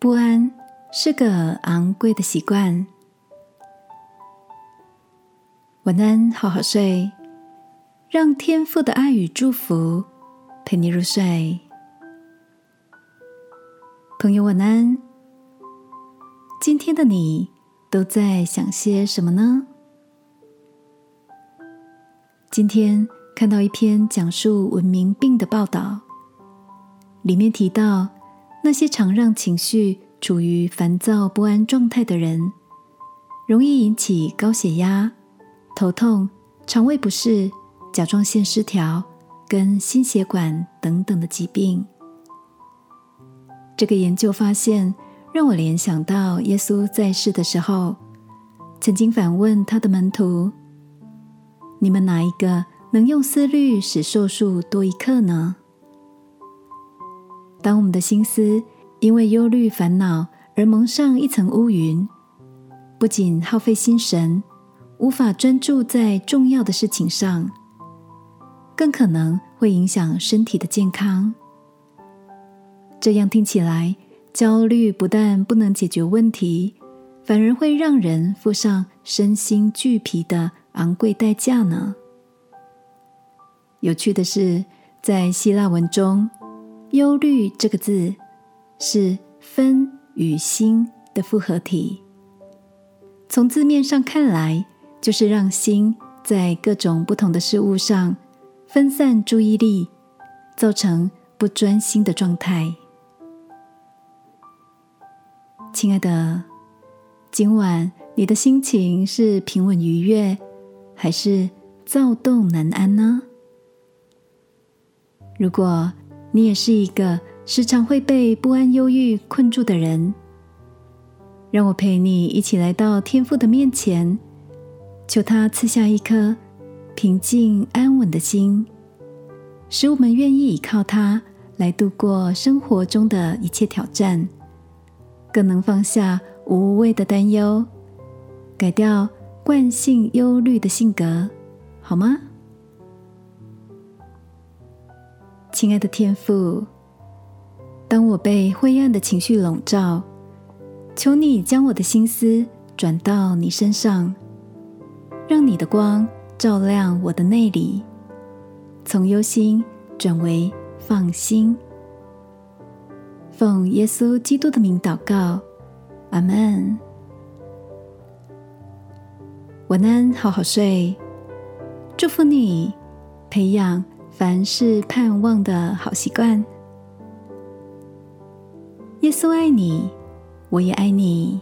不安是个昂贵的习惯。晚安，好好睡，让天父的爱与祝福陪你入睡。朋友，晚安。今天的你都在想些什么呢？今天看到一篇讲述文明病的报道，里面提到。那些常让情绪处于烦躁不安状态的人，容易引起高血压、头痛、肠胃不适、甲状腺失调跟心血管等等的疾病。这个研究发现，让我联想到耶稣在世的时候，曾经反问他的门徒：“你们哪一个能用思虑使寿数多一刻呢？”当我们的心思因为忧虑、烦恼而蒙上一层乌云，不仅耗费心神，无法专注在重要的事情上，更可能会影响身体的健康。这样听起来，焦虑不但不能解决问题，反而会让人付上身心俱疲的昂贵代价呢。有趣的是，在希腊文中。忧虑这个字是“分”与“心”的复合体。从字面上看来，就是让心在各种不同的事物上分散注意力，造成不专心的状态。亲爱的，今晚你的心情是平稳愉悦，还是躁动难安呢？如果，你也是一个时常会被不安、忧郁困住的人。让我陪你一起来到天父的面前，求他赐下一颗平静安稳的心，使我们愿意依靠他来度过生活中的一切挑战，更能放下无谓的担忧，改掉惯性忧虑的性格，好吗？亲爱的天父，当我被灰暗的情绪笼罩，求你将我的心思转到你身上，让你的光照亮我的内里，从忧心转为放心。奉耶稣基督的名祷告，阿门。晚安，好好睡。祝福你，培养。凡是盼望的好习惯，耶稣爱你，我也爱你。